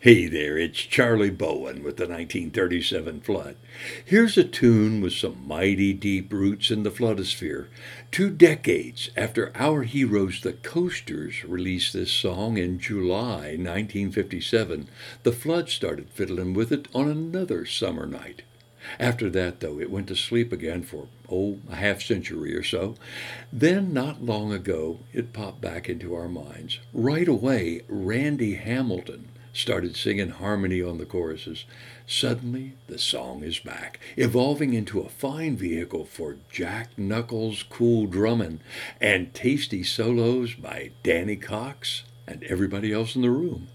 Hey there, it's Charlie Bowen with the 1937 flood. Here's a tune with some mighty deep roots in the floodosphere. Two decades after our heroes, the Coasters, released this song in July 1957, the flood started fiddling with it on another summer night. After that, though, it went to sleep again for, oh, a half century or so. Then, not long ago, it popped back into our minds. Right away, Randy Hamilton started singing harmony on the choruses. Suddenly, the song is back, evolving into a fine vehicle for Jack Knuckles' cool drumming and tasty solos by Danny Cox and everybody else in the room.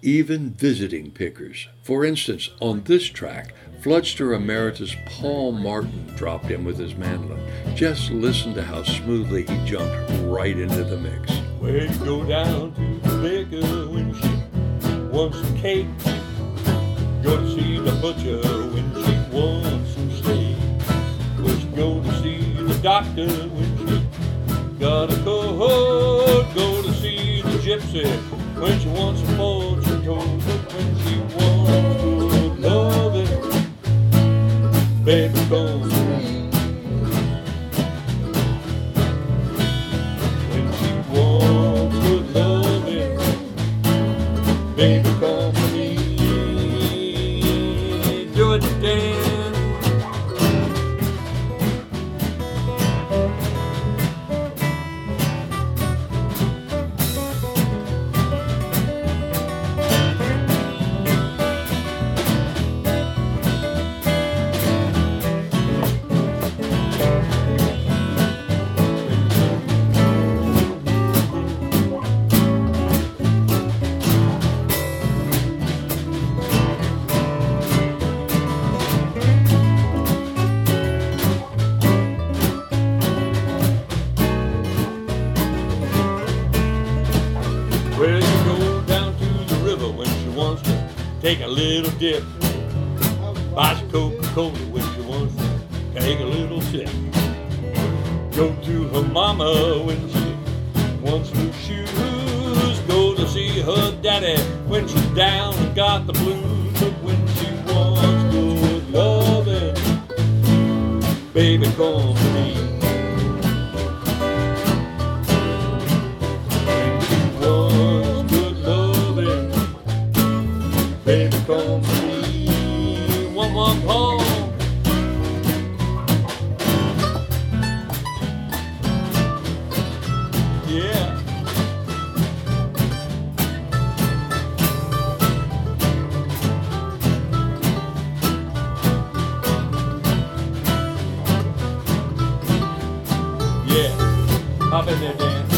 Even visiting pickers. For instance, on this track, Floodster Emeritus Paul Martin dropped in with his mandolin. Just listen to how smoothly he jumped right into the mix. Where you go down to the wants some cake. Go to see the butcher when she wants some steak. Where she go to see the doctor when she got a cold. Go to see the gypsy when she wants some fortune told. Take a little dip. Buy some Coca-Cola when she wants to take a little sip. Go to her mama when she wants new shoes. Go to see her daddy when she's down and got the blues. But when she wants good loving, baby, come Hop in there, Dan.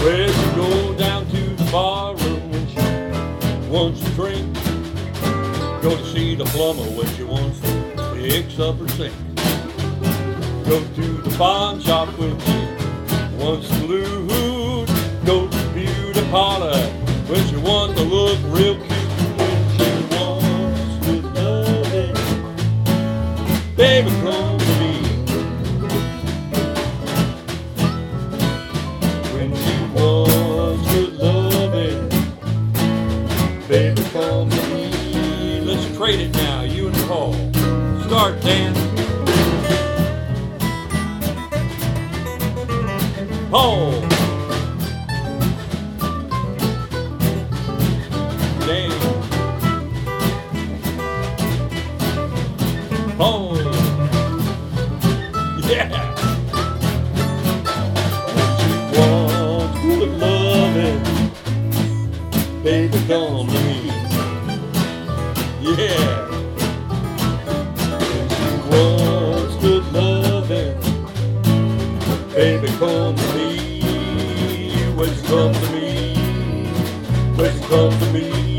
Well, you go down to the when she wants to drink. Go to see the plumber when she wants to fix up her sink. Go to the pawn shop when she wants to loot. Go to beauty parlor when she wants to look real cute. When she wants good loving, baby, come to me. When she wants good loving, baby, come to me. Let's trade it now, you and Paul. Start, Dan. Paul. Yeah. Wants good loving, baby, come to me. Yeah. She come to me, she come to me,